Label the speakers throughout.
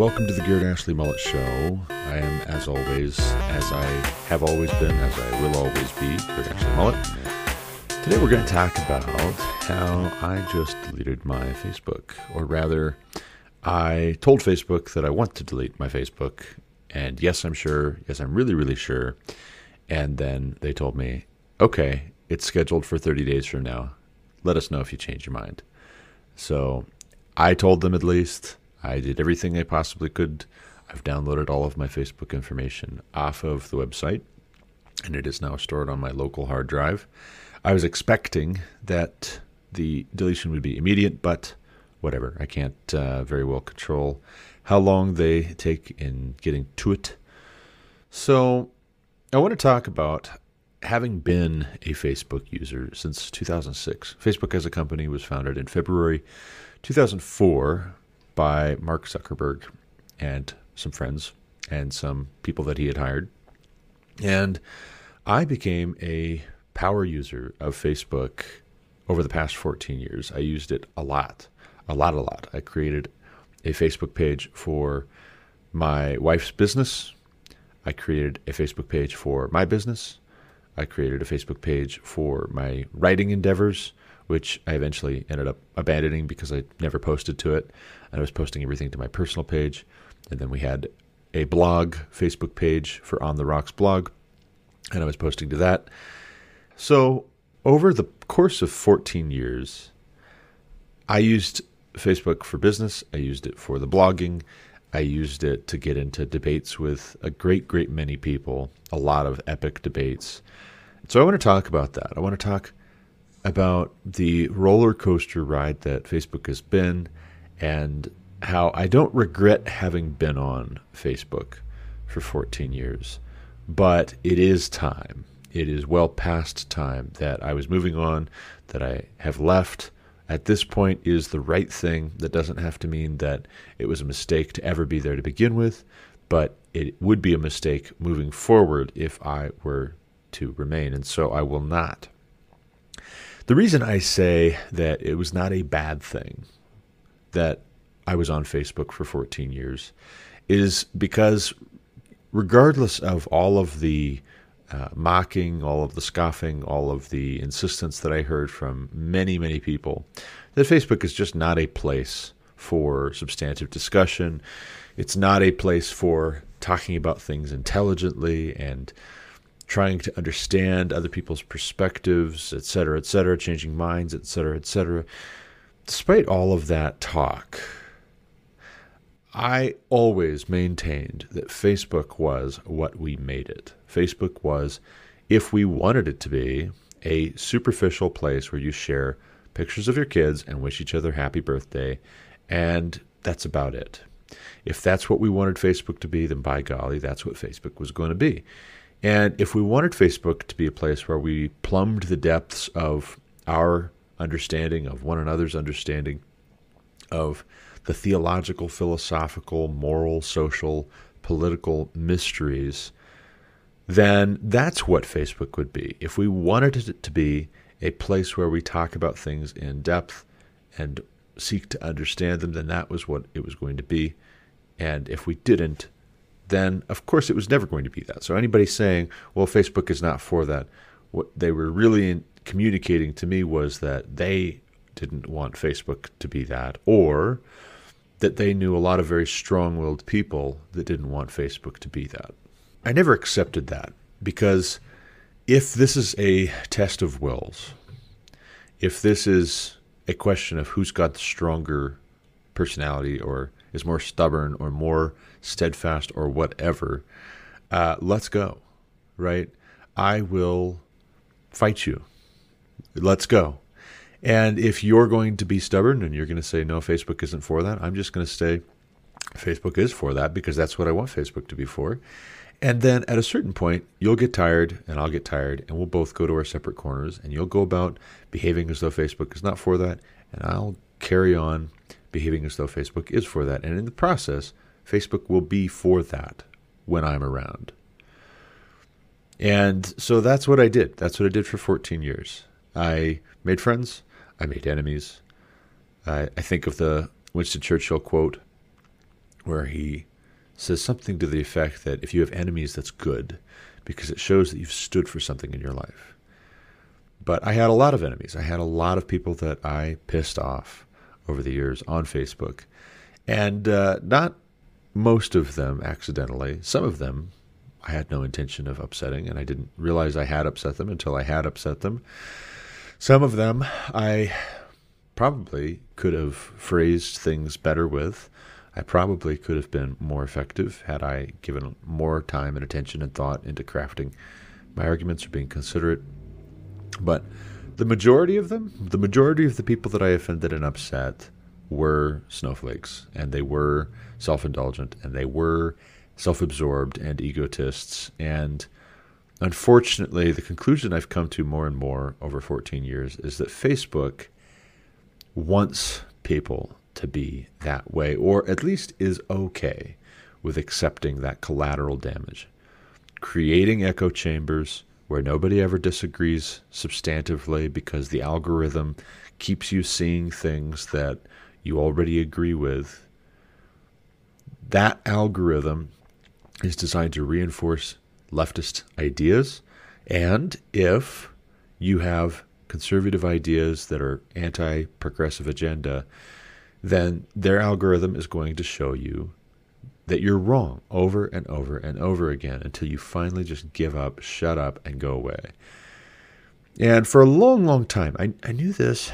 Speaker 1: welcome to the Garrett Ashley Mullet Show. I am, as always, as I have always been, as I will always be, Garrett Ashley Mullet. Today we're going to talk about how I just deleted my Facebook, or rather, I told Facebook that I want to delete my Facebook, and yes, I'm sure, yes, I'm really, really sure. And then they told me, okay, it's scheduled for 30 days from now. Let us know if you change your mind. So I told them at least. I did everything I possibly could. I've downloaded all of my Facebook information off of the website, and it is now stored on my local hard drive. I was expecting that the deletion would be immediate, but whatever. I can't uh, very well control how long they take in getting to it. So I want to talk about having been a Facebook user since 2006. Facebook as a company was founded in February 2004 by Mark Zuckerberg and some friends and some people that he had hired. And I became a power user of Facebook over the past 14 years. I used it a lot, a lot, a lot. I created a Facebook page for my wife's business. I created a Facebook page for my business. I created a Facebook page for my writing endeavors, which I eventually ended up abandoning because I never posted to it. And I was posting everything to my personal page. And then we had a blog Facebook page for On the Rocks blog, and I was posting to that. So, over the course of 14 years, I used Facebook for business, I used it for the blogging, I used it to get into debates with a great, great many people, a lot of epic debates. So I want to talk about that. I want to talk about the roller coaster ride that Facebook has been and how I don't regret having been on Facebook for 14 years, but it is time. It is well past time that I was moving on, that I have left at this point is the right thing. That doesn't have to mean that it was a mistake to ever be there to begin with, but it would be a mistake moving forward if I were to remain, and so I will not. The reason I say that it was not a bad thing that I was on Facebook for 14 years is because, regardless of all of the uh, mocking, all of the scoffing, all of the insistence that I heard from many, many people that Facebook is just not a place for substantive discussion. It's not a place for talking about things intelligently and trying to understand other people's perspectives, et cetera, et cetera, changing minds, et cetera, et cetera. Despite all of that talk, I always maintained that Facebook was what we made it. Facebook was, if we wanted it to be, a superficial place where you share pictures of your kids and wish each other happy birthday, and that's about it. If that's what we wanted Facebook to be, then by golly, that's what Facebook was going to be. And if we wanted Facebook to be a place where we plumbed the depths of our understanding, of one another's understanding, of the theological, philosophical, moral, social, political mysteries, then that's what Facebook would be. If we wanted it to be a place where we talk about things in depth and seek to understand them, then that was what it was going to be. And if we didn't, then of course it was never going to be that. So anybody saying, well, Facebook is not for that, what they were really communicating to me was that they didn't want Facebook to be that, or that they knew a lot of very strong willed people that didn't want Facebook to be that. I never accepted that because if this is a test of wills, if this is a question of who's got the stronger personality or is more stubborn or more steadfast or whatever, uh, let's go, right? I will fight you. Let's go. And if you're going to be stubborn and you're going to say, no, Facebook isn't for that, I'm just going to say, Facebook is for that because that's what I want Facebook to be for. And then at a certain point, you'll get tired and I'll get tired and we'll both go to our separate corners and you'll go about behaving as though Facebook is not for that. And I'll carry on behaving as though Facebook is for that. And in the process, Facebook will be for that when I'm around. And so that's what I did. That's what I did for 14 years. I made friends. I made enemies. I, I think of the Winston Churchill quote where he says something to the effect that if you have enemies, that's good because it shows that you've stood for something in your life. But I had a lot of enemies. I had a lot of people that I pissed off over the years on Facebook. And uh, not most of them accidentally. Some of them I had no intention of upsetting, and I didn't realize I had upset them until I had upset them. Some of them I probably could have phrased things better with. I probably could have been more effective had I given more time and attention and thought into crafting my arguments or being considerate. But the majority of them, the majority of the people that I offended and upset, were snowflakes, and they were self indulgent, and they were self absorbed and egotists. And unfortunately, the conclusion I've come to more and more over 14 years is that Facebook wants people to be that way, or at least is okay with accepting that collateral damage. Creating echo chambers where nobody ever disagrees substantively because the algorithm keeps you seeing things that you already agree with. That algorithm is designed to reinforce leftist ideas. And if you have conservative ideas that are anti progressive agenda, then their algorithm is going to show you that you're wrong over and over and over again until you finally just give up, shut up, and go away. And for a long, long time, I, I knew this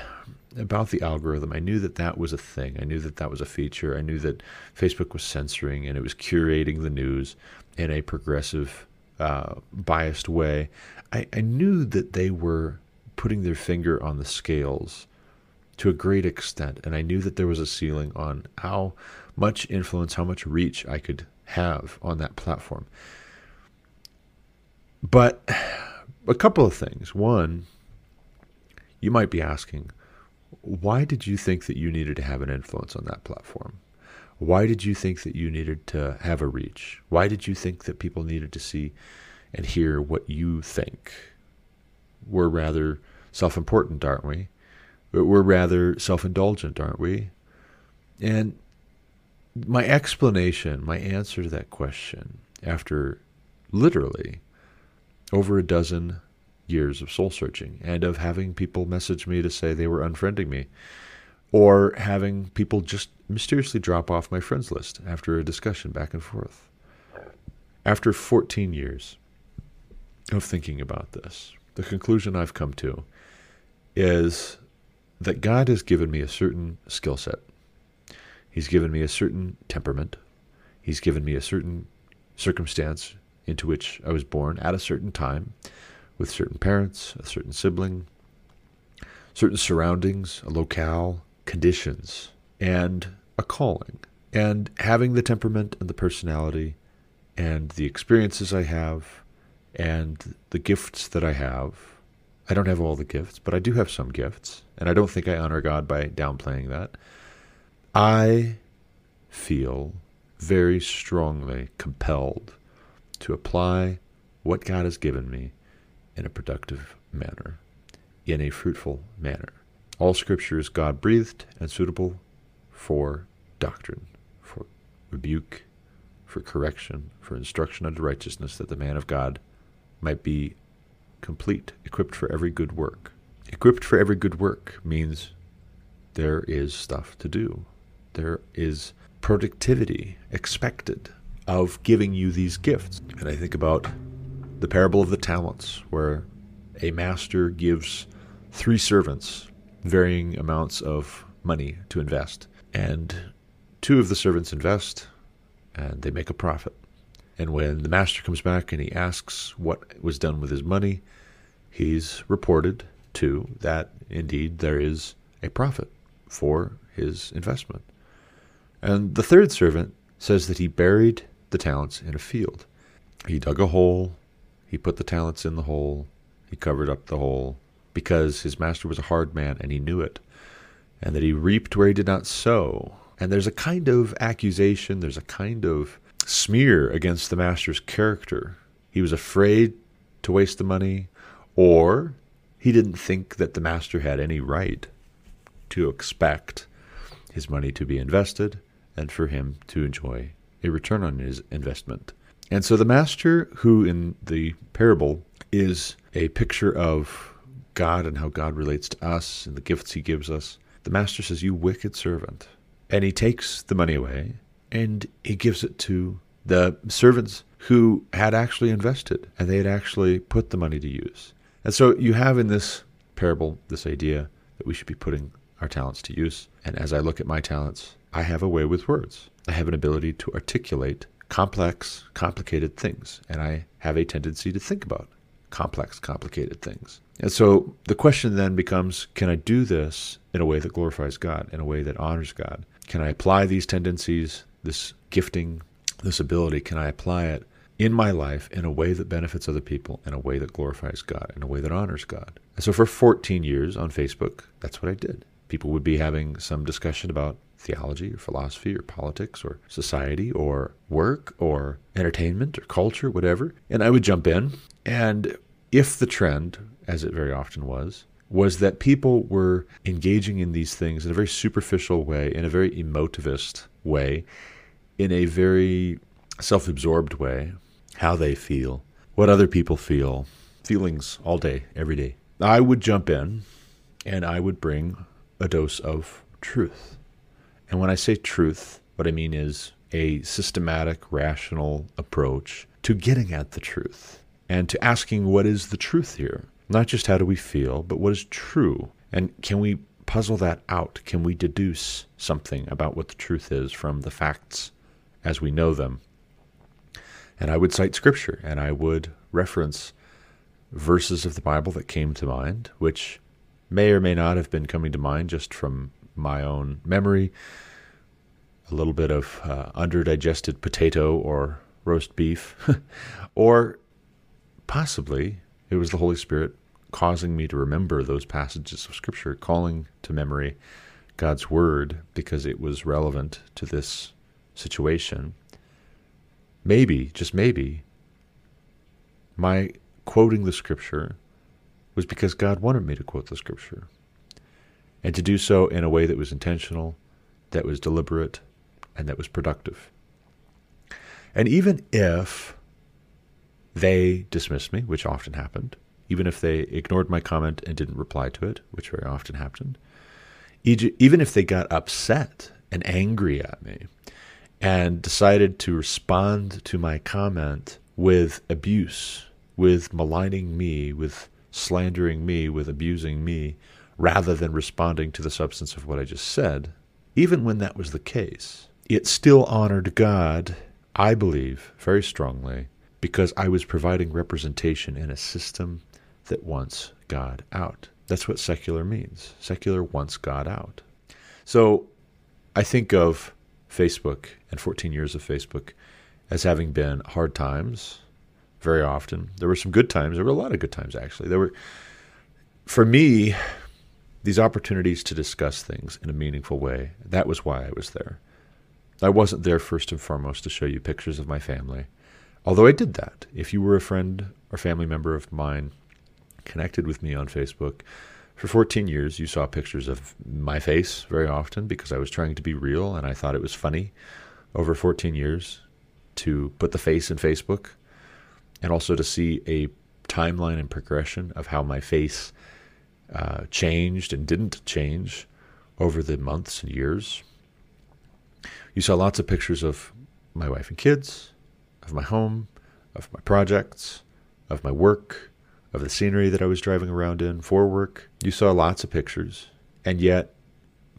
Speaker 1: about the algorithm. I knew that that was a thing. I knew that that was a feature. I knew that Facebook was censoring and it was curating the news in a progressive, uh, biased way. I, I knew that they were putting their finger on the scales to a great extent. And I knew that there was a ceiling on how much influence, how much reach I could have on that platform. But a couple of things. One, you might be asking, why did you think that you needed to have an influence on that platform? Why did you think that you needed to have a reach? Why did you think that people needed to see and hear what you think? We're rather self important, aren't we? We're rather self indulgent, aren't we? And my explanation, my answer to that question, after literally over a dozen years of soul searching and of having people message me to say they were unfriending me or having people just mysteriously drop off my friends list after a discussion back and forth. After 14 years of thinking about this, the conclusion I've come to is that God has given me a certain skill set. He's given me a certain temperament. He's given me a certain circumstance into which I was born at a certain time with certain parents, a certain sibling, certain surroundings, a locale, conditions, and a calling. And having the temperament and the personality and the experiences I have and the gifts that I have. I don't have all the gifts, but I do have some gifts, and I don't think I honor God by downplaying that. I feel very strongly compelled to apply what God has given me in a productive manner, in a fruitful manner. All scripture is God breathed and suitable for doctrine, for rebuke, for correction, for instruction unto righteousness, that the man of God might be complete, equipped for every good work. Equipped for every good work means there is stuff to do. There is productivity expected of giving you these gifts. And I think about the parable of the talents, where a master gives three servants varying amounts of money to invest. And two of the servants invest and they make a profit. And when the master comes back and he asks what was done with his money, he's reported to that indeed there is a profit for his investment. And the third servant says that he buried the talents in a field. He dug a hole, he put the talents in the hole, he covered up the hole, because his master was a hard man and he knew it, and that he reaped where he did not sow. And there's a kind of accusation, there's a kind of smear against the master's character. He was afraid to waste the money, or he didn't think that the master had any right to expect his money to be invested and for him to enjoy a return on his investment. And so the master, who in the parable is a picture of God and how God relates to us and the gifts he gives us, the master says, You wicked servant. And he takes the money away and he gives it to the servants who had actually invested and they had actually put the money to use. And so you have in this parable this idea that we should be putting our talents to use. And as I look at my talents, I have a way with words. I have an ability to articulate complex, complicated things, and I have a tendency to think about complex, complicated things. And so the question then becomes can I do this in a way that glorifies God, in a way that honors God? Can I apply these tendencies, this gifting, this ability, can I apply it in my life in a way that benefits other people, in a way that glorifies God, in a way that honors God? And so for 14 years on Facebook, that's what I did. People would be having some discussion about theology or philosophy or politics or society or work or entertainment or culture, whatever. And I would jump in. And if the trend, as it very often was, was that people were engaging in these things in a very superficial way, in a very emotivist way, in a very self absorbed way, how they feel, what other people feel, feelings all day, every day. I would jump in and I would bring a dose of truth. And when I say truth, what I mean is a systematic, rational approach to getting at the truth and to asking what is the truth here. Not just how do we feel, but what is true. And can we puzzle that out? Can we deduce something about what the truth is from the facts as we know them? And I would cite scripture and I would reference verses of the Bible that came to mind, which may or may not have been coming to mind just from my own memory. A little bit of uh, underdigested potato or roast beef, or possibly it was the Holy Spirit causing me to remember those passages of Scripture, calling to memory God's Word because it was relevant to this situation. Maybe, just maybe, my quoting the Scripture was because God wanted me to quote the Scripture and to do so in a way that was intentional, that was deliberate, and that was productive. And even if they dismissed me, which often happened, even if they ignored my comment and didn't reply to it, which very often happened, even if they got upset and angry at me and decided to respond to my comment with abuse, with maligning me, with slandering me, with abusing me, rather than responding to the substance of what I just said, even when that was the case, it still honored God, I believe, very strongly, because I was providing representation in a system that wants God out. That's what secular means. Secular wants God out. So I think of Facebook and 14 years of Facebook as having been hard times very often. There were some good times. There were a lot of good times, actually. There were, for me, these opportunities to discuss things in a meaningful way. That was why I was there. I wasn't there first and foremost to show you pictures of my family. Although I did that. If you were a friend or family member of mine connected with me on Facebook, for 14 years you saw pictures of my face very often because I was trying to be real and I thought it was funny over 14 years to put the face in Facebook and also to see a timeline and progression of how my face uh, changed and didn't change over the months and years. You saw lots of pictures of my wife and kids, of my home, of my projects, of my work, of the scenery that I was driving around in for work. You saw lots of pictures. And yet,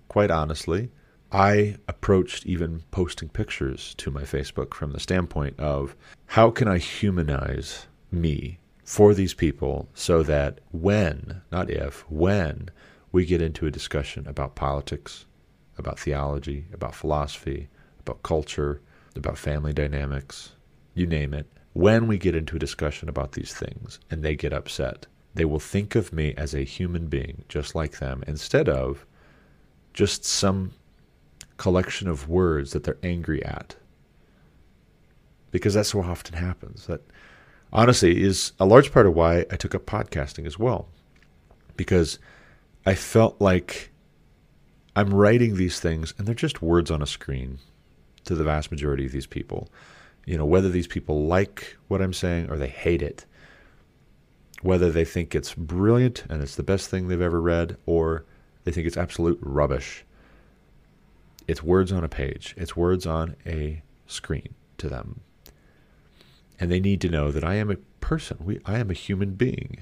Speaker 1: quite honestly, I approached even posting pictures to my Facebook from the standpoint of how can I humanize me for these people so that when, not if, when we get into a discussion about politics, about theology, about philosophy, about culture, about family dynamics, you name it, when we get into a discussion about these things and they get upset, they will think of me as a human being just like them instead of just some collection of words that they're angry at. Because that's what often happens. That honestly is a large part of why I took up podcasting as well. Because I felt like I'm writing these things and they're just words on a screen. to the vast majority of these people. You know, whether these people like what I'm saying or they hate it, whether they think it's brilliant and it's the best thing they've ever read or they think it's absolute rubbish. It's words on a page, it's words on a screen to them. And they need to know that I am a person. We, I am a human being.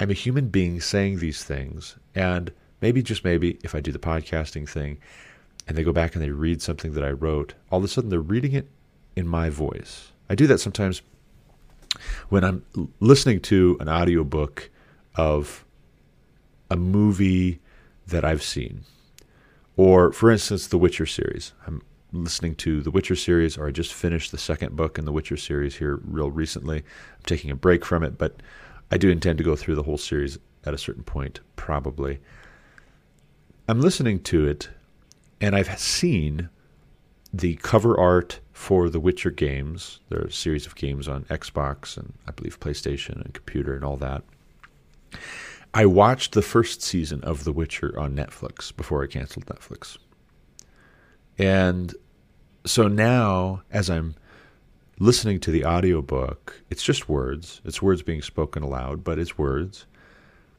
Speaker 1: I'm a human being saying these things. And maybe, just maybe, if I do the podcasting thing and they go back and they read something that I wrote, all of a sudden they're reading it in my voice. I do that sometimes when I'm listening to an audiobook of a movie that I've seen. Or, for instance, the Witcher series. I'm listening to the Witcher series, or I just finished the second book in the Witcher series here real recently. I'm taking a break from it, but I do intend to go through the whole series at a certain point, probably. I'm listening to it, and I've seen the cover art for the Witcher games. There are a series of games on Xbox and I believe PlayStation and computer and all that. I watched the first season of The Witcher on Netflix before I canceled Netflix. And so now, as I'm listening to the audiobook, it's just words. It's words being spoken aloud, but it's words.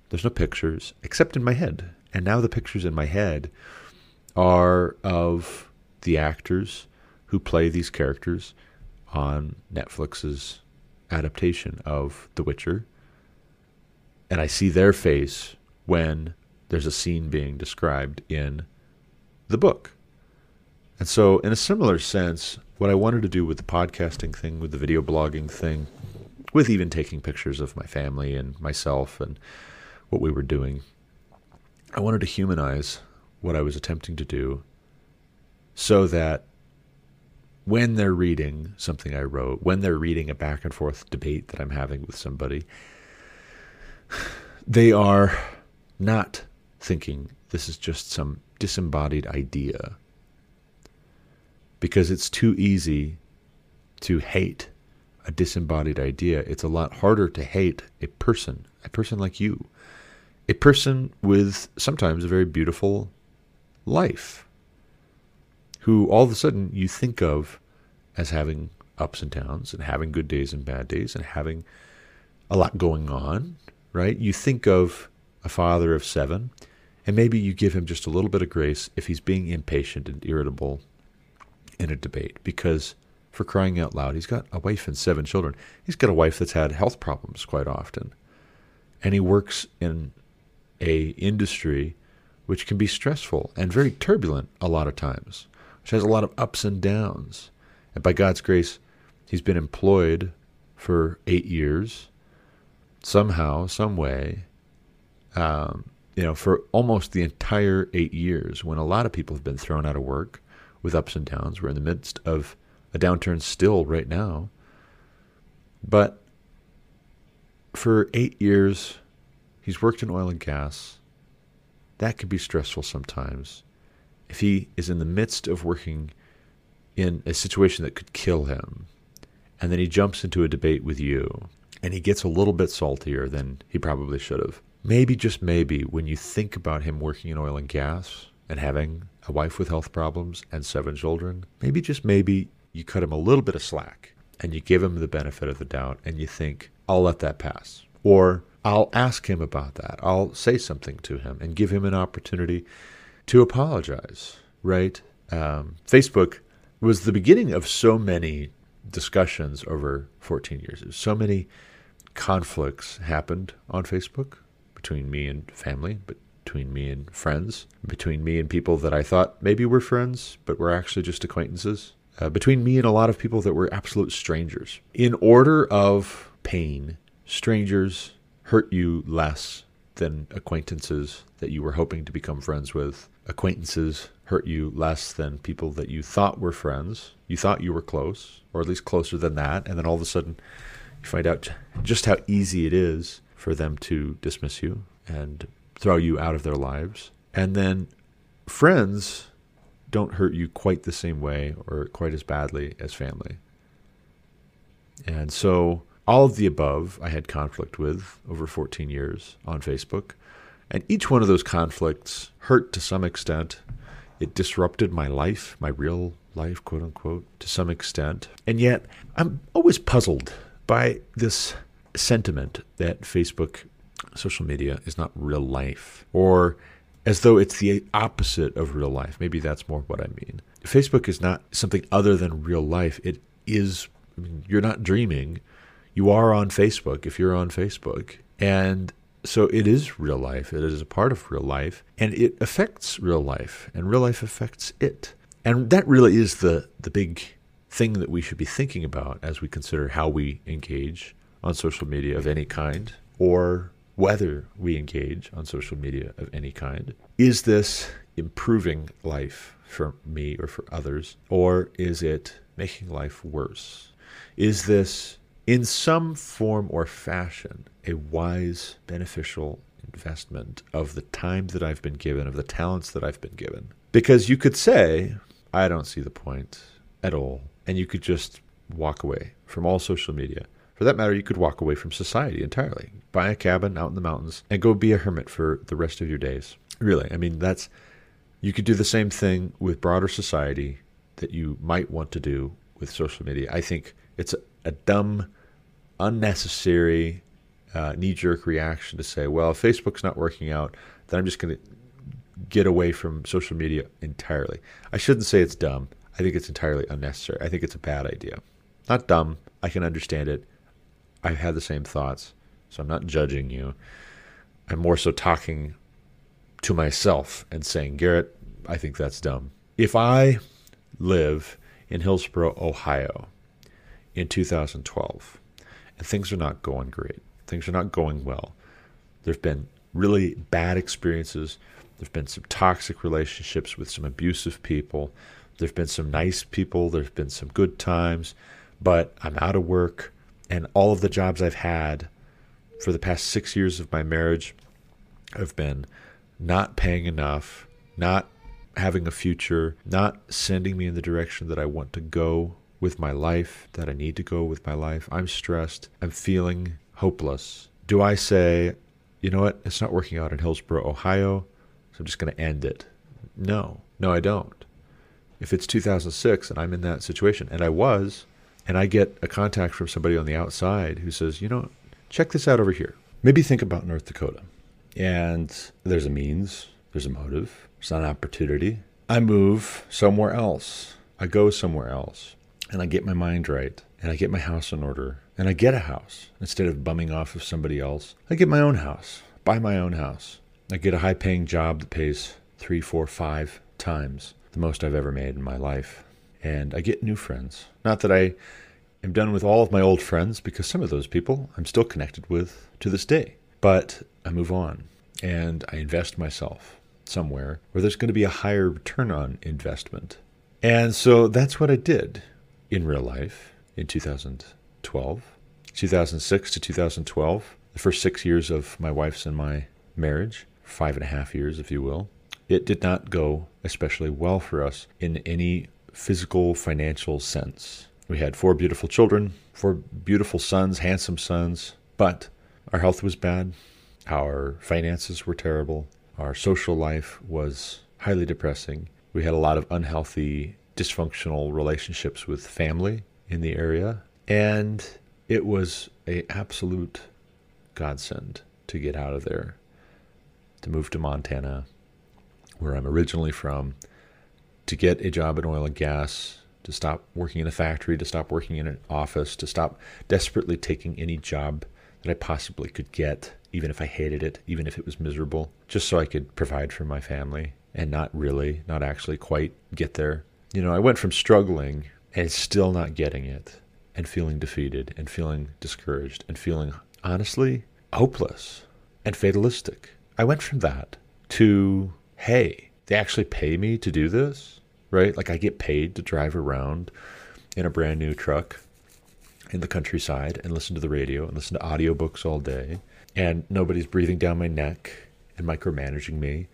Speaker 1: There's no pictures, except in my head. And now the pictures in my head are of the actors who play these characters on Netflix's adaptation of The Witcher and I see their face when there's a scene being described in the book. And so, in a similar sense, what I wanted to do with the podcasting thing, with the video blogging thing, with even taking pictures of my family and myself and what we were doing, I wanted to humanize what I was attempting to do so that when they're reading something I wrote, when they're reading a back and forth debate that I'm having with somebody, they are not thinking this is just some disembodied idea. Because it's too easy to hate a disembodied idea. It's a lot harder to hate a person, a person like you, a person with sometimes a very beautiful life, who all of a sudden you think of as having ups and downs and having good days and bad days and having a lot going on right? You think of a father of seven, and maybe you give him just a little bit of grace if he's being impatient and irritable in a debate, because for crying out loud, he's got a wife and seven children. He's got a wife that's had health problems quite often, and he works in a industry which can be stressful and very turbulent a lot of times, which has a lot of ups and downs. And by God's grace, he's been employed for eight years somehow, some way, um, you know, for almost the entire eight years, when a lot of people have been thrown out of work with ups and downs. We're in the midst of a downturn still right now. But for eight years, he's worked in oil and gas. That can be stressful sometimes. If he is in the midst of working in a situation that could kill him, and then he jumps into a debate with you, and he gets a little bit saltier than he probably should have. Maybe, just maybe, when you think about him working in oil and gas and having a wife with health problems and seven children, maybe, just maybe, you cut him a little bit of slack and you give him the benefit of the doubt and you think, I'll let that pass. Or I'll ask him about that. I'll say something to him and give him an opportunity to apologize, right? Um, Facebook was the beginning of so many discussions over 14 years. So many conflicts happened on Facebook between me and family, between me and friends, between me and people that I thought maybe were friends, but were actually just acquaintances, uh, between me and a lot of people that were absolute strangers. In order of pain, strangers hurt you less than acquaintances that you were hoping to become friends with. Acquaintances hurt you less than people that you thought were friends. You thought you were close, or at least closer than that, and then all of a sudden you find out just how easy it is for them to dismiss you and throw you out of their lives. And then friends don't hurt you quite the same way or quite as badly as family. And so all of the above I had conflict with over 14 years on Facebook. And each one of those conflicts hurt to some extent. It disrupted my life, my real life, quote unquote, to some extent. And yet, I'm always puzzled by this sentiment that Facebook social media is not real life, or as though it's the opposite of real life. Maybe that's more what I mean. Facebook is not something other than real life. It is, you're not dreaming. You are on Facebook if you're on Facebook. And so it is real life. It is a part of real life. And it affects real life. And real life affects it. And that really is the, the big thing that we should be thinking about as we consider how we engage on social media of any kind or whether we engage on social media of any kind. Is this improving life for me or for others, or is it making life worse? Is this, in some form or fashion, a wise, beneficial investment of the time that I've been given, of the talents that I've been given? Because you could say, I don't see the point at all, and you could just walk away from all social media for that matter, you could walk away from society entirely, buy a cabin out in the mountains, and go be a hermit for the rest of your days. Really, I mean, that's you could do the same thing with broader society that you might want to do with social media. I think it's a, a dumb, unnecessary, uh, knee jerk reaction to say, well, if Facebook's not working out, then I'm just going to get away from social media entirely. I shouldn't say it's dumb. I think it's entirely unnecessary. I think it's a bad idea. Not dumb. I can understand it. I've had the same thoughts. So I'm not judging you. I'm more so talking to myself and saying, Garrett, I think that's dumb. If I live in Hillsboro, Ohio in 2012, and things are not going great, things are not going well, there've been really bad experiences, there've been some toxic relationships with some abusive people, there've been some nice people, there've been some good times, but I'm out of work and all of the jobs I've had for the past six years of my marriage have been not paying enough, not having a future, not sending me in the direction that I want to go with my life, that I need to go with my life. I'm stressed. I'm feeling hopeless. Do I say, you know what, it's not working out in Hillsboro, Ohio, so I'm just going to end it? No, no, I don't. If it's 2006 and I'm in that situation, and I was, and I get a contact from somebody on the outside who says, you know, check this out over here. Maybe think about North Dakota. And there's a means, there's a motive, there's an opportunity. I move somewhere else. I go somewhere else. And I get my mind right. And I get my house in order. And I get a house. Instead of bumming off of somebody else, I get my own house, buy my own house. I get a high paying job that pays three, four, five times the most I've ever made in my life and I get new friends. Not that I am done with all of my old friends, because some of those people I'm still connected with to this day. But I move on and I invest myself somewhere where there's going to be a higher return on investment. And so that's what I did in real life in 2012, 2006 to 2012, the first six years of my wife's and my marriage, five and a half years, if you will. It did not go especially well for us in any physical, financial sense. We had four beautiful children, four beautiful sons, handsome sons, but our health was bad, our finances were terrible, our social life was highly depressing. We had a lot of unhealthy, dysfunctional relationships with family in the area, and it was a absolute godsend to get out of there, to move to Montana, where I'm originally from, to get a job in oil and gas, to stop working in a factory, to stop working in an office, to stop desperately taking any job that I possibly could get, even if I hated it, even if it was miserable, just so I could provide for my family and not really, not actually quite get there. You know, I went from struggling and still not getting it and feeling defeated and feeling discouraged and feeling honestly hopeless and fatalistic. I went from that to, hey, they actually pay me to do this, right? Like I get paid to drive around in a brand new truck in the countryside and listen to the radio and listen to audiobooks all day. And nobody's breathing down my neck and micromanaging me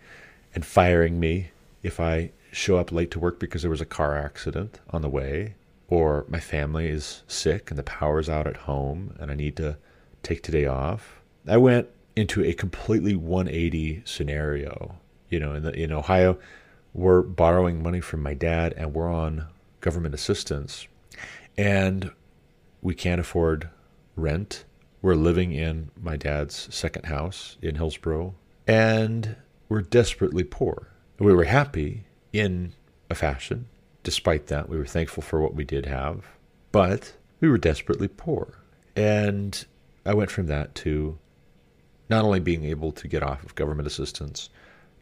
Speaker 1: and firing me if I show up late to work because there was a car accident on the way or my family is sick and the power's out at home and I need to take today off. I went into a completely 180 scenario you know, in the in Ohio, we're borrowing money from my dad and we're on government assistance and we can't afford rent. We're living in my dad's second house in Hillsboro and we're desperately poor. We were happy in a fashion. Despite that, we were thankful for what we did have, but we were desperately poor. And I went from that to not only being able to get off of government assistance,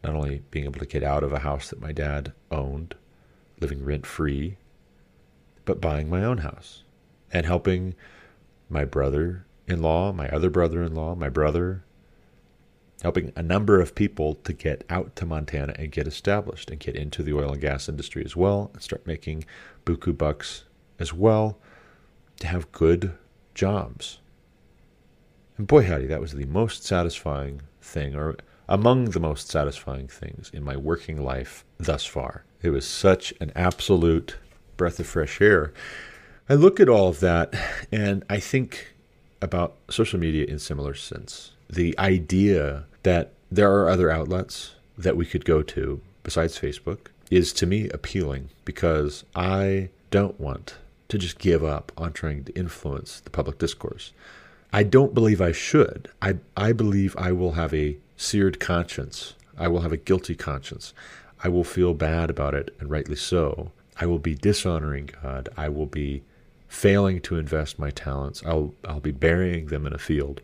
Speaker 1: not only being able to get out of a house that my dad owned, living rent free, but buying my own house and helping my brother in law, my other brother in law, my brother, helping a number of people to get out to Montana and get established and get into the oil and gas industry as well and start making buku bucks as well to have good jobs. And boy, howdy, that was the most satisfying thing, or among the most satisfying things in my working life thus far. It was such an absolute breath of fresh air. I look at all of that and I think about social media in similar sense. The idea that there are other outlets that we could go to besides Facebook is to me appealing because I don't want to just give up on trying to influence the public discourse. I don't believe I should. I, I believe I will have a seared conscience. I will have a guilty conscience. I will feel bad about it, and rightly so. I will be dishonoring God. I will be failing to invest my talents. I'll, I'll be burying them in a field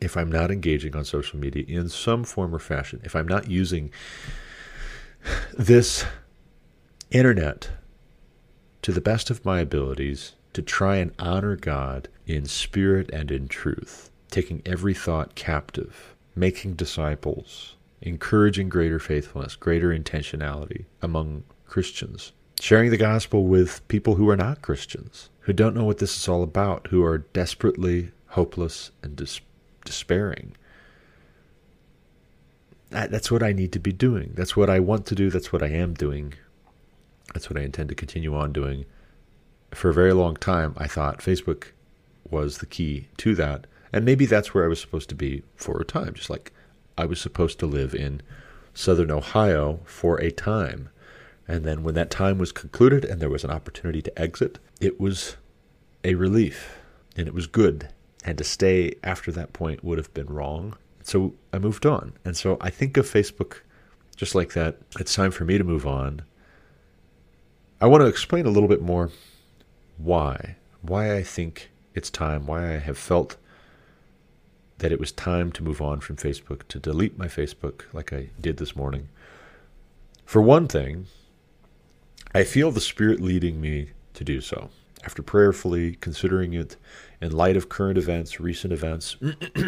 Speaker 1: if I'm not engaging on social media in some form or fashion, if I'm not using this internet to the best of my abilities to try and honor God in spirit and in truth, taking every thought captive, making disciples, encouraging greater faithfulness, greater intentionality among Christians, sharing the gospel with people who are not Christians, who don't know what this is all about, who are desperately hopeless and dis- despairing. That, that's what I need to be doing. That's what I want to do. That's what I am doing. That's what I intend to continue on doing. For a very long time, I thought Facebook was the key to that. And maybe that's where I was supposed to be for a time, just like I was supposed to live in southern Ohio for a time. And then when that time was concluded and there was an opportunity to exit, it was a relief and it was good and to stay after that point would have been wrong. So I moved on. And so I think of Facebook just like that. It's time for me to move on. I want to explain a little bit more why. Why I think it's time, why I have felt that it was time to move on from Facebook, to delete my Facebook like I did this morning. For one thing, I feel the Spirit leading me to do so. After prayerfully considering it in light of current events, recent events,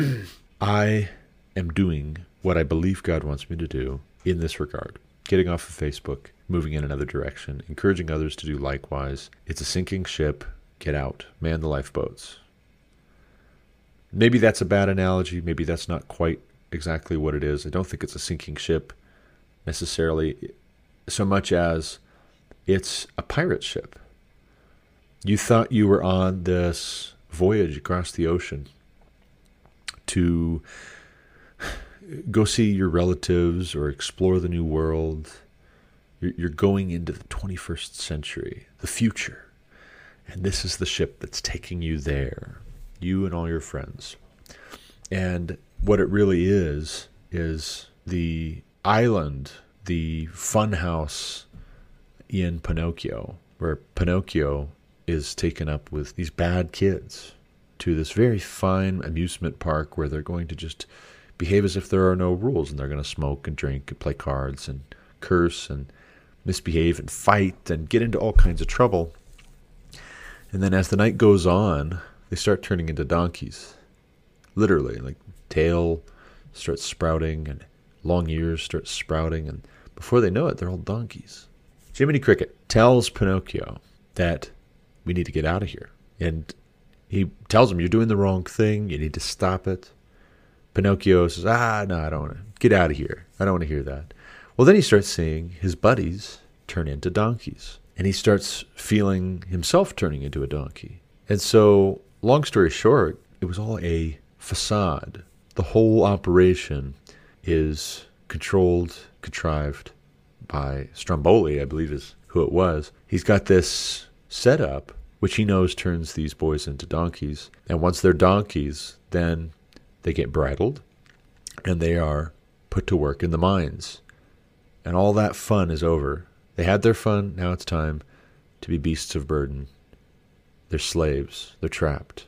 Speaker 1: I am doing what I believe God wants me to do in this regard. Getting off of Facebook, moving in another direction, encouraging others to do likewise. It's a sinking ship. Get out, man the lifeboats. Maybe that's a bad analogy. Maybe that's not quite exactly what it is. I don't think it's a sinking ship necessarily, so much as it's a pirate ship. You thought you were on this voyage across the ocean to go see your relatives or explore the new world. You're going into the 21st century, the future. And this is the ship that's taking you there, you and all your friends. And what it really is, is the island, the funhouse in Pinocchio, where Pinocchio is taken up with these bad kids to this very fine amusement park where they're going to just behave as if there are no rules and they're going to smoke and drink and play cards and curse and misbehave and fight and get into all kinds of trouble. And then as the night goes on, they start turning into donkeys. Literally, like tail starts sprouting and long ears start sprouting and before they know it, they're all donkeys. Jiminy Cricket tells Pinocchio that we need to get out of here. And he tells him, You're doing the wrong thing. You need to stop it. Pinocchio says, Ah, no, I don't want to. Get out of here. I don't want to hear that. Well, then he starts seeing his buddies turn into donkeys. And he starts feeling himself turning into a donkey. And so, long story short, it was all a facade. The whole operation is controlled, contrived by Stromboli, I believe is who it was. He's got this setup which he knows turns these boys into donkeys. And once they're donkeys, then they get bridled and they are put to work in the mines. And all that fun is over. They had their fun, now it's time to be beasts of burden. They're slaves, they're trapped.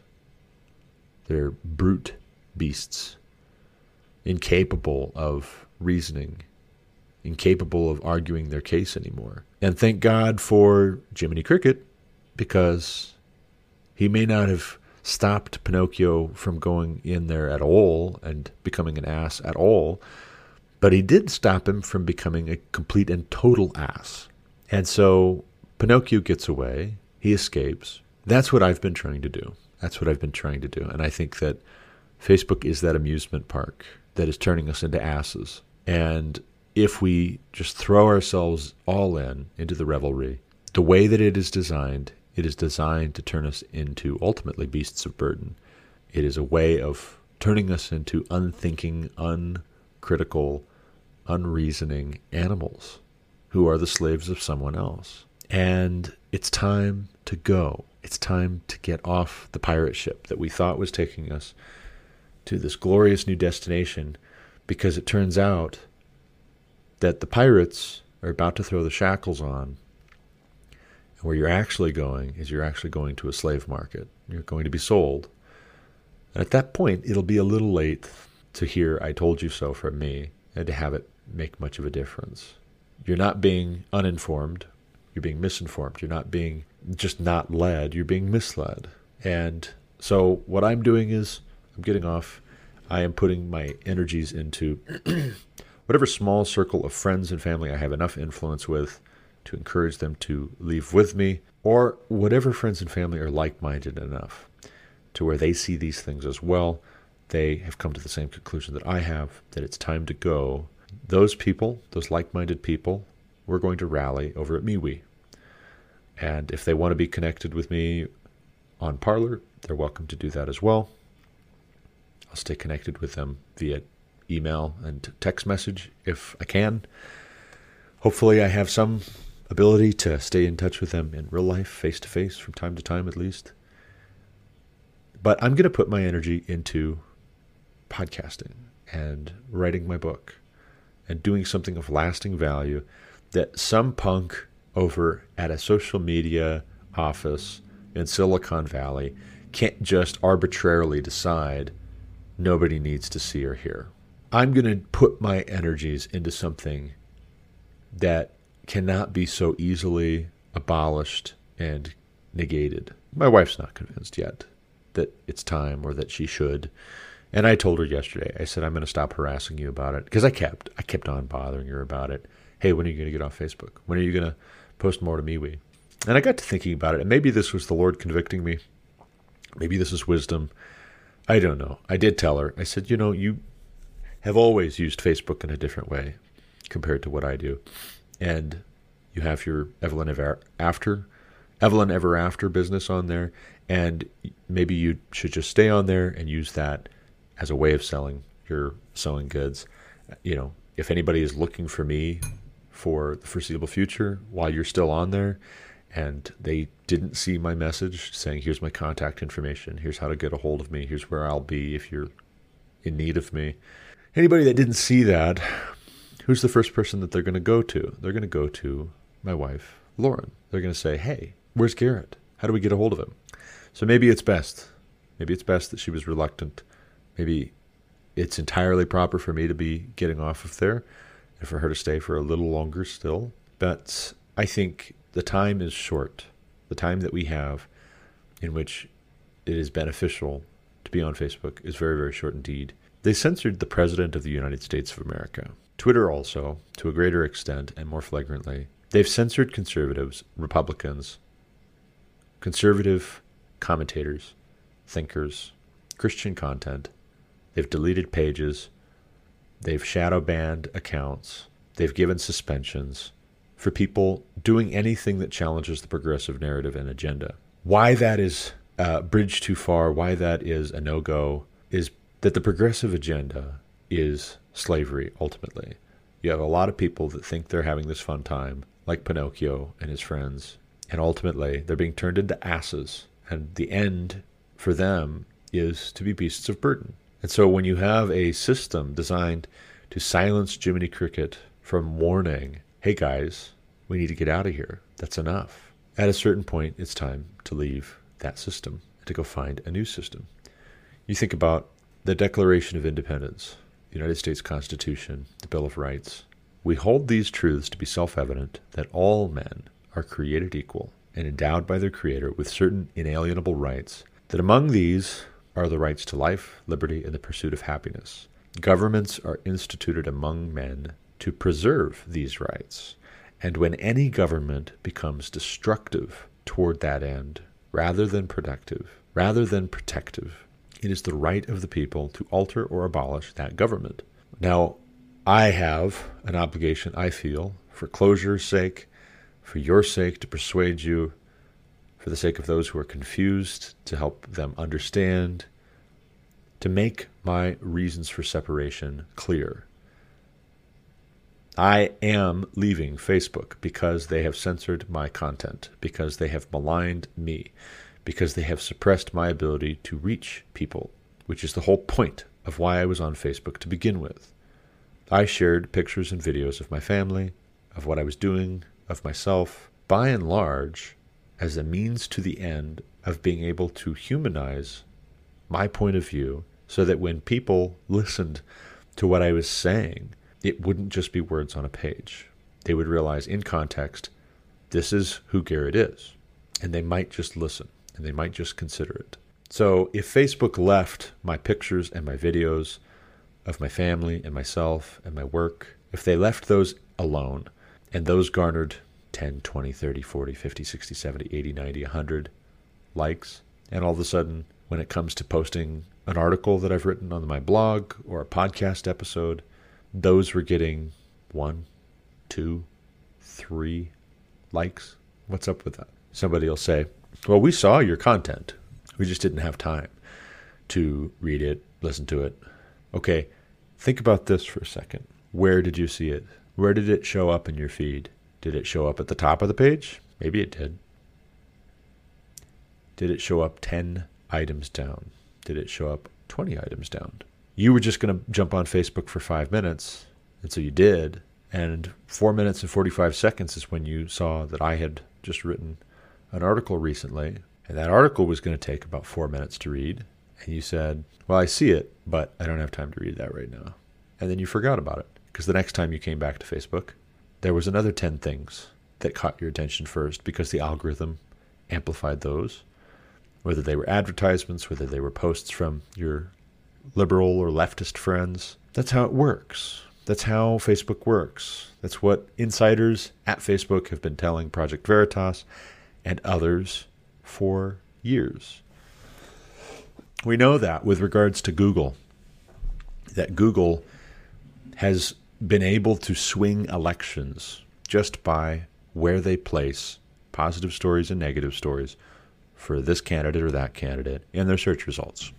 Speaker 1: They're brute beasts, incapable of reasoning, incapable of arguing their case anymore. And thank God for Jiminy Cricket because he may not have stopped Pinocchio from going in there at all and becoming an ass at all, but he did stop him from becoming a complete and total ass. And so Pinocchio gets away, he escapes. That's what I've been trying to do. That's what I've been trying to do. And I think that Facebook is that amusement park that is turning us into asses. And if we just throw ourselves all in into the revelry, the way that it is designed, it is designed to turn us into ultimately beasts of burden. It is a way of turning us into unthinking, uncritical, unreasoning animals who are the slaves of someone else. And it's time to go. It's time to get off the pirate ship that we thought was taking us to this glorious new destination because it turns out that the pirates are about to throw the shackles on and where you're actually going is you're actually going to a slave market. You're going to be sold. And at that point, it'll be a little late to hear I told you so from me and to have it make much of a difference. You're not being uninformed, you're being misinformed. You're not being just not led, you're being misled. And so what I'm doing is I'm getting off. I am putting my energies into whatever small circle of friends and family I have enough influence with to encourage them to leave with me, or whatever friends and family are like minded enough to where they see these things as well. They have come to the same conclusion that I have that it's time to go. Those people, those like minded people, we're going to rally over at MeWe. And if they want to be connected with me on Parler, they're welcome to do that as well. I'll stay connected with them via email and text message if I can. Hopefully, I have some ability to stay in touch with them in real life, face to face, from time to time at least. But I'm going to put my energy into podcasting and writing my book and doing something of lasting value that some punk over at a social media office in Silicon Valley can't just arbitrarily decide nobody needs to see or hear. I'm going to put my energies into something that cannot be so easily abolished and negated. My wife's not convinced yet that it's time or that she should. And I told her yesterday, I said, I'm going to stop harassing you about it. Because I kept, I kept on bothering her about it. Hey, when are you going to get on Facebook? When are you going to post more to MeWe? And I got to thinking about it. And maybe this was the Lord convicting me. Maybe this is wisdom. I don't know. I did tell her, I said, you know, you have always used Facebook in a different way compared to what I do and you have your Evelyn Ever After, Evelyn Ever After business on there, and maybe you should just stay on there and use that as a way of selling your sewing goods. You know, if anybody is looking for me for the foreseeable future while you're still on there and they didn't see my message saying here's my contact information here's how to get a hold of me here's where i'll be if you're in need of me anybody that didn't see that who's the first person that they're going to go to? They're going to go to my wife, Lauren. They're going to say, hey, where's Garrett? How do we get a hold of him? So maybe it's best. Maybe it's best that she was reluctant. Maybe it's entirely proper for me to be getting off of there and for her to stay for a little longer still. But I think the time is short. The time that we have in which it is beneficial to be on Facebook is very, very short indeed. They censored the President of the United States of America. Twitter also, to a greater extent and more flagrantly, they've censored conservatives, Republicans, conservative commentators, thinkers, Christian content. They've deleted pages. They've shadow banned accounts. They've given suspensions for people doing anything that challenges the progressive narrative and agenda. Why that is uh, a bridge too far, why that is a no go, is that the progressive agenda is slavery ultimately. You have a lot of people that think they're having this fun time, like Pinocchio and his friends, and ultimately they're being turned into asses. And the end for them is to be beasts of burden. And so when you have a system designed to silence Jiminy Cricket from warning, hey guys, we need to get out of here, that's enough. At a certain point, it's time to leave that system and to go find a new system. You think about the Declaration of Independence, the United States Constitution, the Bill of Rights. We hold these truths to be self evident that all men are created equal and endowed by their Creator with certain inalienable rights, that among these are the rights to life, liberty, and the pursuit of happiness. Governments are instituted among men to preserve these rights, and when any government becomes destructive toward that end, rather than productive, rather than protective, it is the right of the people to alter or abolish that government. Now, I have an obligation, I feel, for closure's sake, for your sake, to persuade you, for the sake of those who are confused, to help them understand, to make my reasons for separation clear. I am leaving Facebook because they have censored my content, because they have maligned me, because they have suppressed my ability to reach people, which is the whole point of why I was on Facebook to begin with. I shared pictures and videos of my family, of what I was doing, of myself, by and large, as a means to the end of being able to humanize my point of view so that when people listened to what I was saying, it wouldn't just be words on a page. They would realize in context, this is who Garrett is. And they might just listen and they might just consider it. So if Facebook left my pictures and my videos of my family and myself and my work, if they left those alone and those garnered 10, 20, 30, 40, 50, 60, 70, 80, 90, 100 likes, and all of a sudden, when it comes to posting an article that I've written on my blog or a podcast episode, those were getting one, two, three likes. What's up with that? Somebody will say, well, we saw your content. We just didn't have time to read it, listen to it. Okay, think about this for a second. Where did you see it? Where did it show up in your feed? Did it show up at the top of the page? Maybe it did. Did it show up 10 items down? Did it show up 20 items down? You were just going to jump on Facebook for five minutes, and so you did. And four minutes and 45 seconds is when you saw that I had just written an article recently, and that article was going to take about four minutes to read. And you said, Well, I see it, but I don't have time to read that right now. And then you forgot about it because the next time you came back to Facebook, there was another 10 things that caught your attention first because the algorithm amplified those, whether they were advertisements, whether they were posts from your liberal or leftist friends. That's how it works. That's how Facebook works. That's what insiders at Facebook have been telling Project Veritas and others for years. We know that with regards to Google, that Google has been able to swing elections just by where they place positive stories and negative stories for this candidate or that candidate in their search results.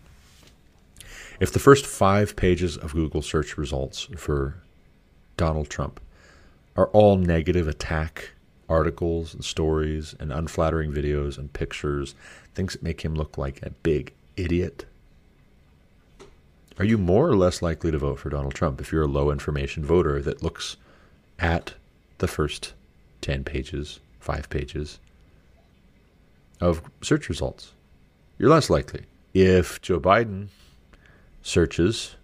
Speaker 1: If the first five pages of Google search results for Donald Trump are all negative attack articles and stories and unflattering videos and pictures, things that make him look like a big idiot, are you more or less likely to vote for Donald Trump if you're a low information voter that looks at the first 10 pages, five pages of search results? You're less likely. If Joe Biden searches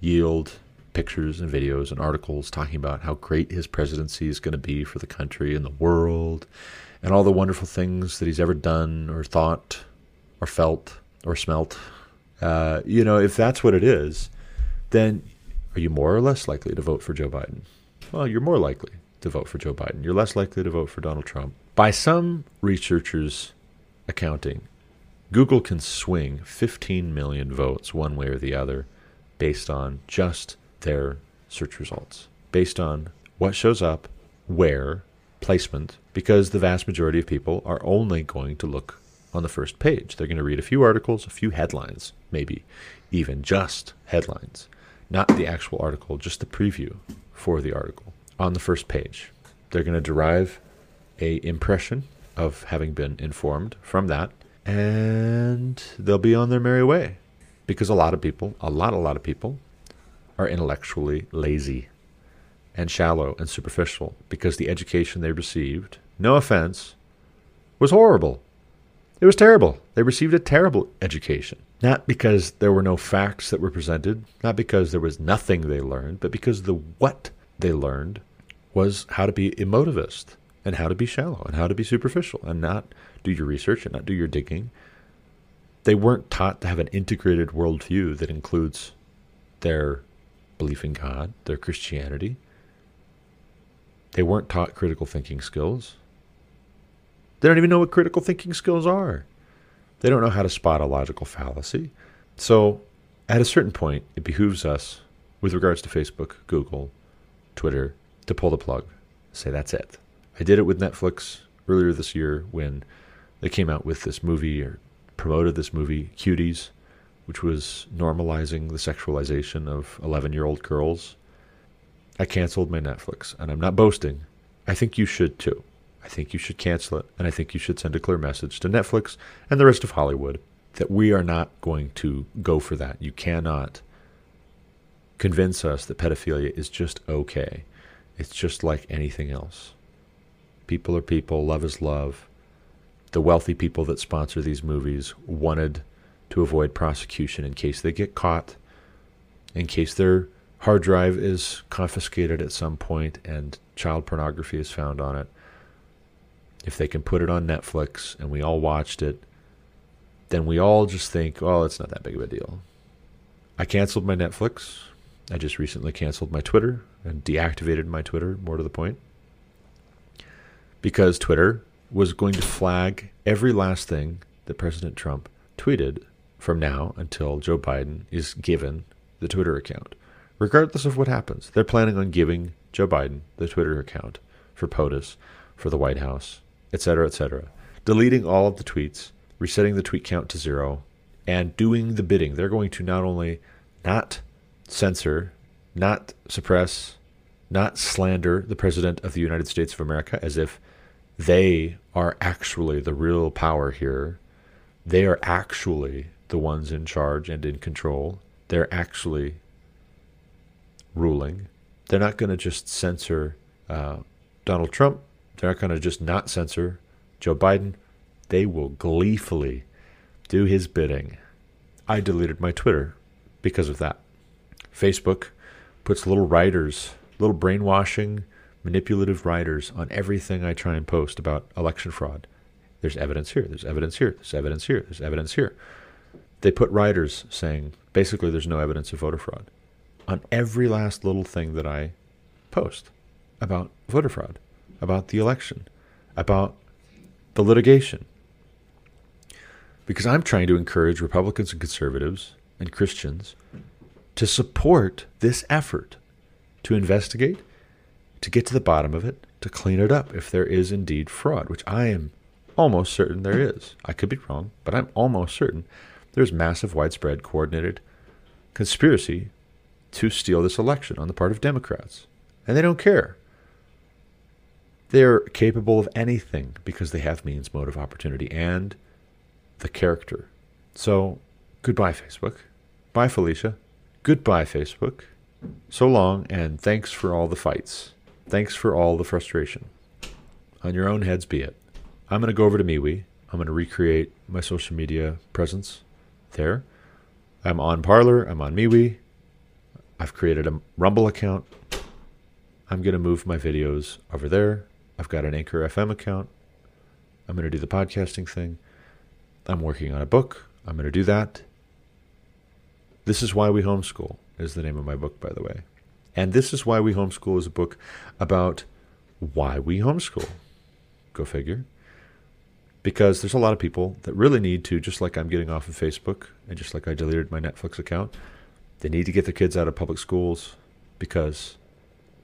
Speaker 1: yield pictures and videos and articles talking about how great his presidency is going to be for the country and the world and all the wonderful things that he's ever done or thought or felt or smelt uh, you know, if that's what it is, then are you more or less likely to vote for Joe Biden? Well, you're more likely to vote for Joe Biden. You're less likely to vote for Donald Trump. By some researchers' accounting, Google can swing 15 million votes one way or the other based on just their search results, based on what shows up, where, placement, because the vast majority of people are only going to look on the first page. They're going to read a few articles, a few headlines, maybe even just headlines, not the actual article, just the preview for the article on the first page. They're going to derive a impression of having been informed from that, and they'll be on their merry way because a lot of people, a lot, a lot of people, are intellectually lazy and shallow and superficial because the education they received, no offense, was horrible. It was terrible. They received a terrible education. Not because there were no facts that were presented, not because there was nothing they learned, but because the what they learned was how to be emotivist and how to be shallow and how to be superficial and not do your research and not do your digging. They weren't taught to have an integrated worldview that includes their belief in God, their Christianity. They weren't taught critical thinking skills. They don't even know what critical thinking skills are. They don't know how to spot a logical fallacy. So, at a certain point, it behooves us, with regards to Facebook, Google, Twitter, to pull the plug. Say, that's it. I did it with Netflix earlier this year when they came out with this movie or promoted this movie, Cuties, which was normalizing the sexualization of 11 year old girls. I canceled my Netflix, and I'm not boasting. I think you should too. I think you should cancel it, and I think you should send a clear message to Netflix and the rest of Hollywood that we are not going to go for that. You cannot convince us that pedophilia is just okay. It's just like anything else. People are people, love is love. The wealthy people that sponsor these movies wanted to avoid prosecution in case they get caught, in case their hard drive is confiscated at some point and child pornography is found on it. If they can put it on Netflix and we all watched it, then we all just think, oh, it's not that big of a deal. I canceled my Netflix. I just recently canceled my Twitter and deactivated my Twitter, more to the point, because Twitter was going to flag every last thing that President Trump tweeted from now until Joe Biden is given the Twitter account. Regardless of what happens, they're planning on giving Joe Biden the Twitter account for POTUS, for the White House, etc., etc. Deleting all of the tweets, resetting the tweet count to zero, and doing the bidding. They're going to not only not censor, not suppress, not slander the President of the United States of America as if they are actually the real power here. They are actually the ones in charge and in control. They're actually ruling. They're not going to just censor uh, Donald Trump. They're not going to just not censor Joe Biden. They will gleefully do his bidding. I deleted my Twitter because of that. Facebook puts little writers, little brainwashing, manipulative writers on everything I try and post about election fraud. There's evidence here, there's evidence here, there's evidence here, there's evidence here. They put writers saying basically there's no evidence of voter fraud on every last little thing that I post about voter fraud, about the election, about the litigation. Because I'm trying to encourage Republicans and conservatives and Christians to support this effort to investigate, to get to the bottom of it, to clean it up if there is indeed fraud, which I am almost certain there is. I could be wrong, but I'm almost certain there's massive, widespread, coordinated conspiracy to steal this election on the part of Democrats. And they don't care. They're capable of anything because they have means, motive, opportunity, and the character. So, goodbye, Facebook. Bye, Felicia. Goodbye, Facebook. So long, and thanks for all the fights. Thanks for all the frustration. On your own heads be it. I'm going to go over to MeWe. I'm going to recreate my social media presence there. I'm on Parler. I'm on MeWe. I've created a Rumble account. I'm going to move my videos over there. I've got an Anchor FM account. I'm going to do the podcasting thing. I'm working on a book. I'm going to do that. This is Why We Homeschool, is the name of my book, by the way. And This is Why We Homeschool is a book about why we homeschool. Go figure. Because there's a lot of people that really need to, just like I'm getting off of Facebook and just like I deleted my Netflix account, they need to get their kids out of public schools because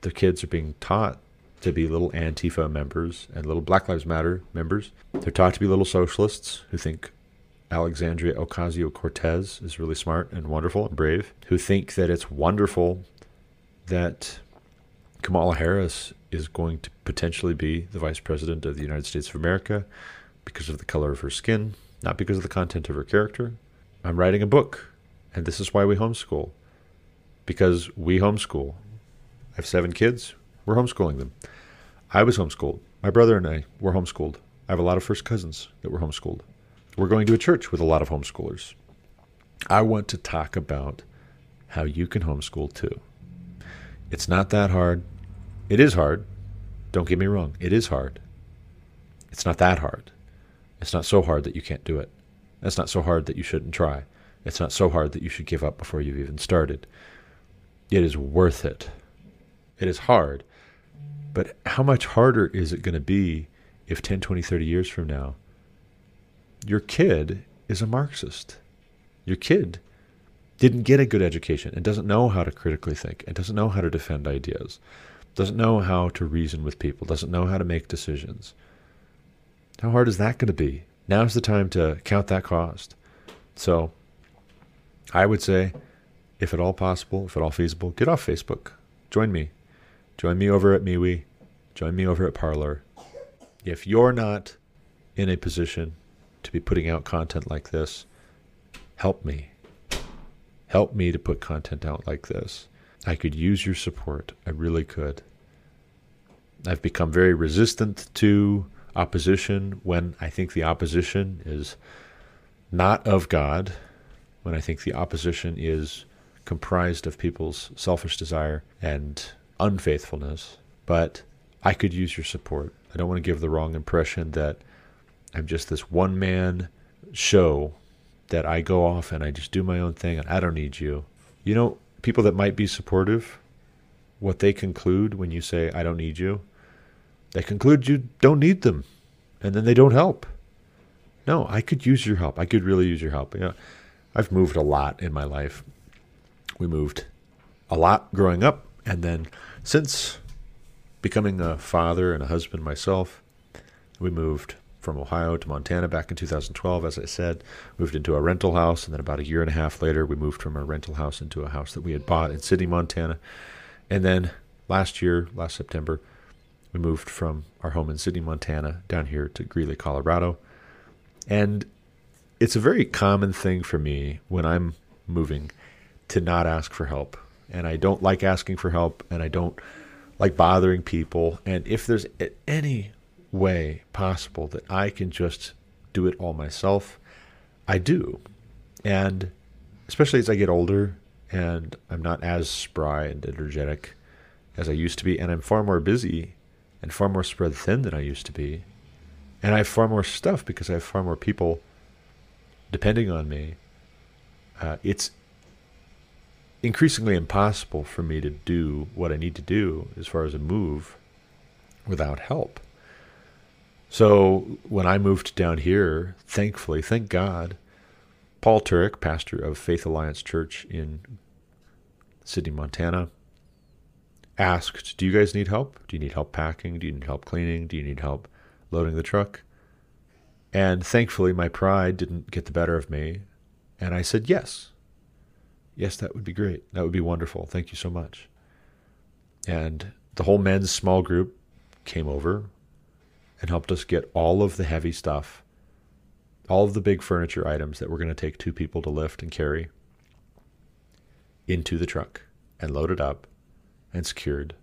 Speaker 1: their kids are being taught to be little Antifa members and little Black Lives Matter members. They're taught to be little socialists who think Alexandria Ocasio Cortez is really smart and wonderful and brave, who think that it's wonderful that Kamala Harris is going to potentially be the vice president of the United States of America because of the color of her skin, not because of the content of her character. I'm writing a book, and this is why we homeschool. Because we homeschool. I have seven kids. We're homeschooling them. I was homeschooled. My brother and I were homeschooled. I have a lot of first cousins that were homeschooled. We're going to a church with a lot of homeschoolers. I want to talk about how you can homeschool too. It's not that hard. It is hard. Don't get me wrong. It is hard. It's not that hard. It's not so hard that you can't do it. It's not so hard that you shouldn't try. It's not so hard that you should give up before you've even started. It is worth it. It is hard. But how much harder is it going to be if 10, 20, 30 years from now, your kid is a Marxist? Your kid didn't get a good education and doesn't know how to critically think and doesn't know how to defend ideas, doesn't know how to reason with people, doesn't know how to make decisions. How hard is that going to be? Now's the time to count that cost. So I would say, if at all possible, if at all feasible, get off Facebook. Join me. Join me over at MeWe. Join me over at Parler. If you're not in a position to be putting out content like this, help me. Help me to put content out like this. I could use your support. I really could. I've become very resistant to opposition when I think the opposition is not of God, when I think the opposition is comprised of people's selfish desire and unfaithfulness. But I could use your support. I don't want to give the wrong impression that I'm just this one man show that I go off and I just do my own thing and I don't need you. You know, people that might be supportive, what they conclude when you say, I don't need you, they conclude you don't need them and then they don't help. No, I could use your help. I could really use your help. You know, I've moved a lot in my life. We moved a lot growing up and then since becoming a father and a husband myself, we moved from Ohio to Montana back in 2012, as I said, moved into a rental house, and then about a year and a half later, we moved from a rental house into a house that we had bought in Sidney, Montana. And then last year, last September, we moved from our home in Sidney, Montana, down here to Greeley, Colorado. And it's a very common thing for me when I'm moving to not ask for help. And I don't like asking for help, and I don't like bothering people. And if there's any way possible that I can just do it all myself, I do. And especially as I get older and I'm not as spry and energetic as I used to be, and I'm far more busy and far more spread thin than I used to be. And I have far more stuff because I have far more people depending on me. Uh, it's increasingly impossible for me to do what I need to do as far as a move without help. So when I moved down here, thankfully, thank God, Paul Turek, pastor of Faith Alliance Church in Sidney, Montana, asked, Do you guys need help? Do you need help packing? Do you need help cleaning? Do you need help loading the truck? And thankfully, my pride didn't get the better of me. And I said, Yes. Yes, that would be great. That would be wonderful. Thank you so much. And the whole men's small group came over and helped us get all of the heavy stuff, all of the big furniture items that were going to take two people to lift and carry into the truck and loaded up and secured.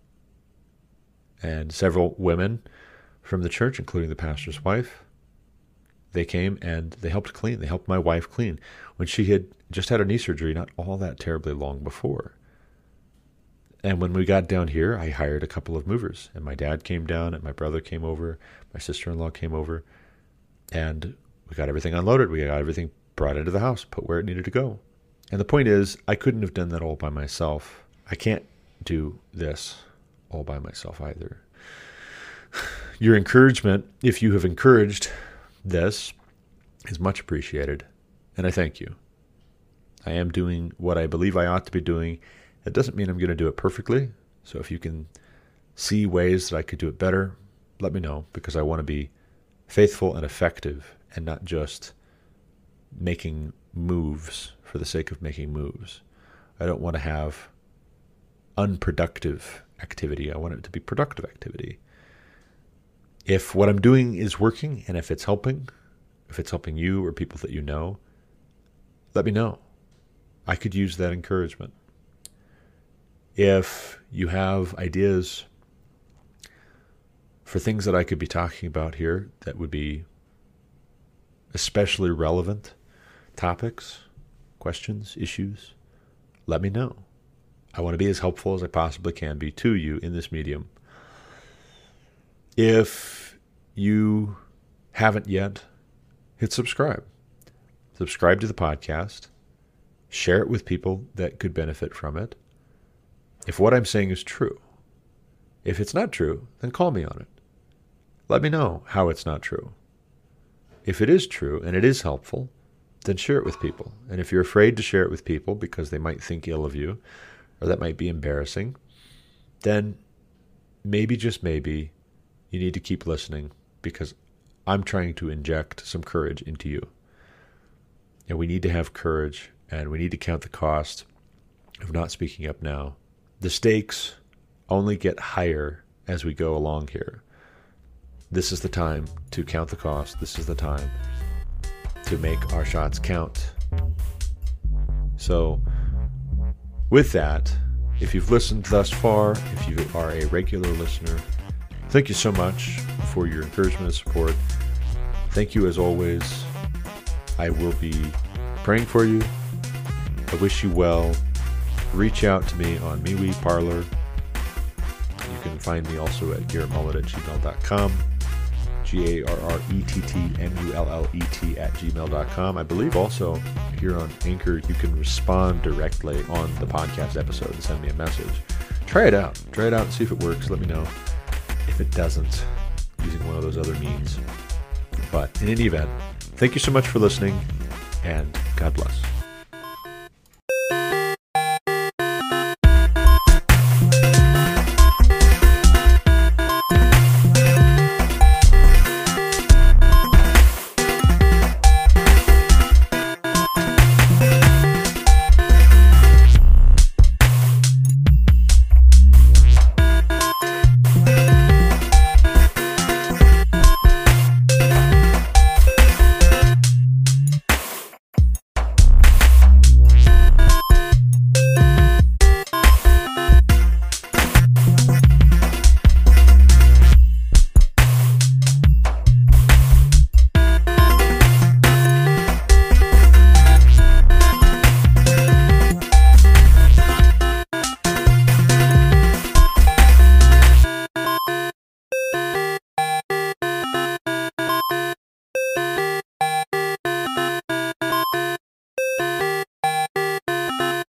Speaker 1: And several women from the church, including the pastor's wife, they came and they helped clean. They helped my wife clean when she had just had a knee surgery not all that terribly long before. And when we got down here, I hired a couple of movers, and my dad came down, and my brother came over, my sister in law came over, and we got everything unloaded. We got everything brought into the house, put where it needed to go. And the point is, I couldn't have done that all by myself. I can't do this all by myself either. Your encouragement, if you have encouraged this, is much appreciated, and I thank you. I am doing what I believe I ought to be doing. It doesn't mean I'm going to do it perfectly. So if you can see ways that I could do it better, let me know because I want to be faithful and effective and not just making moves for the sake of making moves. I don't want to have unproductive activity. I want it to be productive activity. If what I'm doing is working and if it's helping, if it's helping you or people that you know, let me know. I could use that encouragement. If you have ideas for things that I could be talking about here that would be especially relevant topics, questions, issues, let me know. I want to be as helpful as I possibly can be to you in this medium. If you haven't yet, hit subscribe. Subscribe to the podcast. Share it with people that could benefit from it. If what I'm saying is true, if it's not true, then call me on it. Let me know how it's not true. If it is true and it is helpful, then share it with people. And if you're afraid to share it with people because they might think ill of you or that might be embarrassing, then maybe, just maybe, you need to keep listening because I'm trying to inject some courage into you. And we need to have courage and we need to count the cost of not speaking up now. The stakes only get higher as we go along here. This is the time to count the cost. This is the time to make our shots count. So, with that, if you've listened thus far, if you are a regular listener, thank you so much for your encouragement and support. Thank you as always. I will be praying for you. I wish you well. Reach out to me on MeWe Parler. You can find me also at garrettmullet at gmail.com. G A R R E T T M U L L E T at gmail.com. I believe also here on Anchor, you can respond directly on the podcast episode and send me a message. Try it out. Try it out and see if it works. Let me know it doesn't using one of those other means. But in any event, thank you so much for listening and God bless.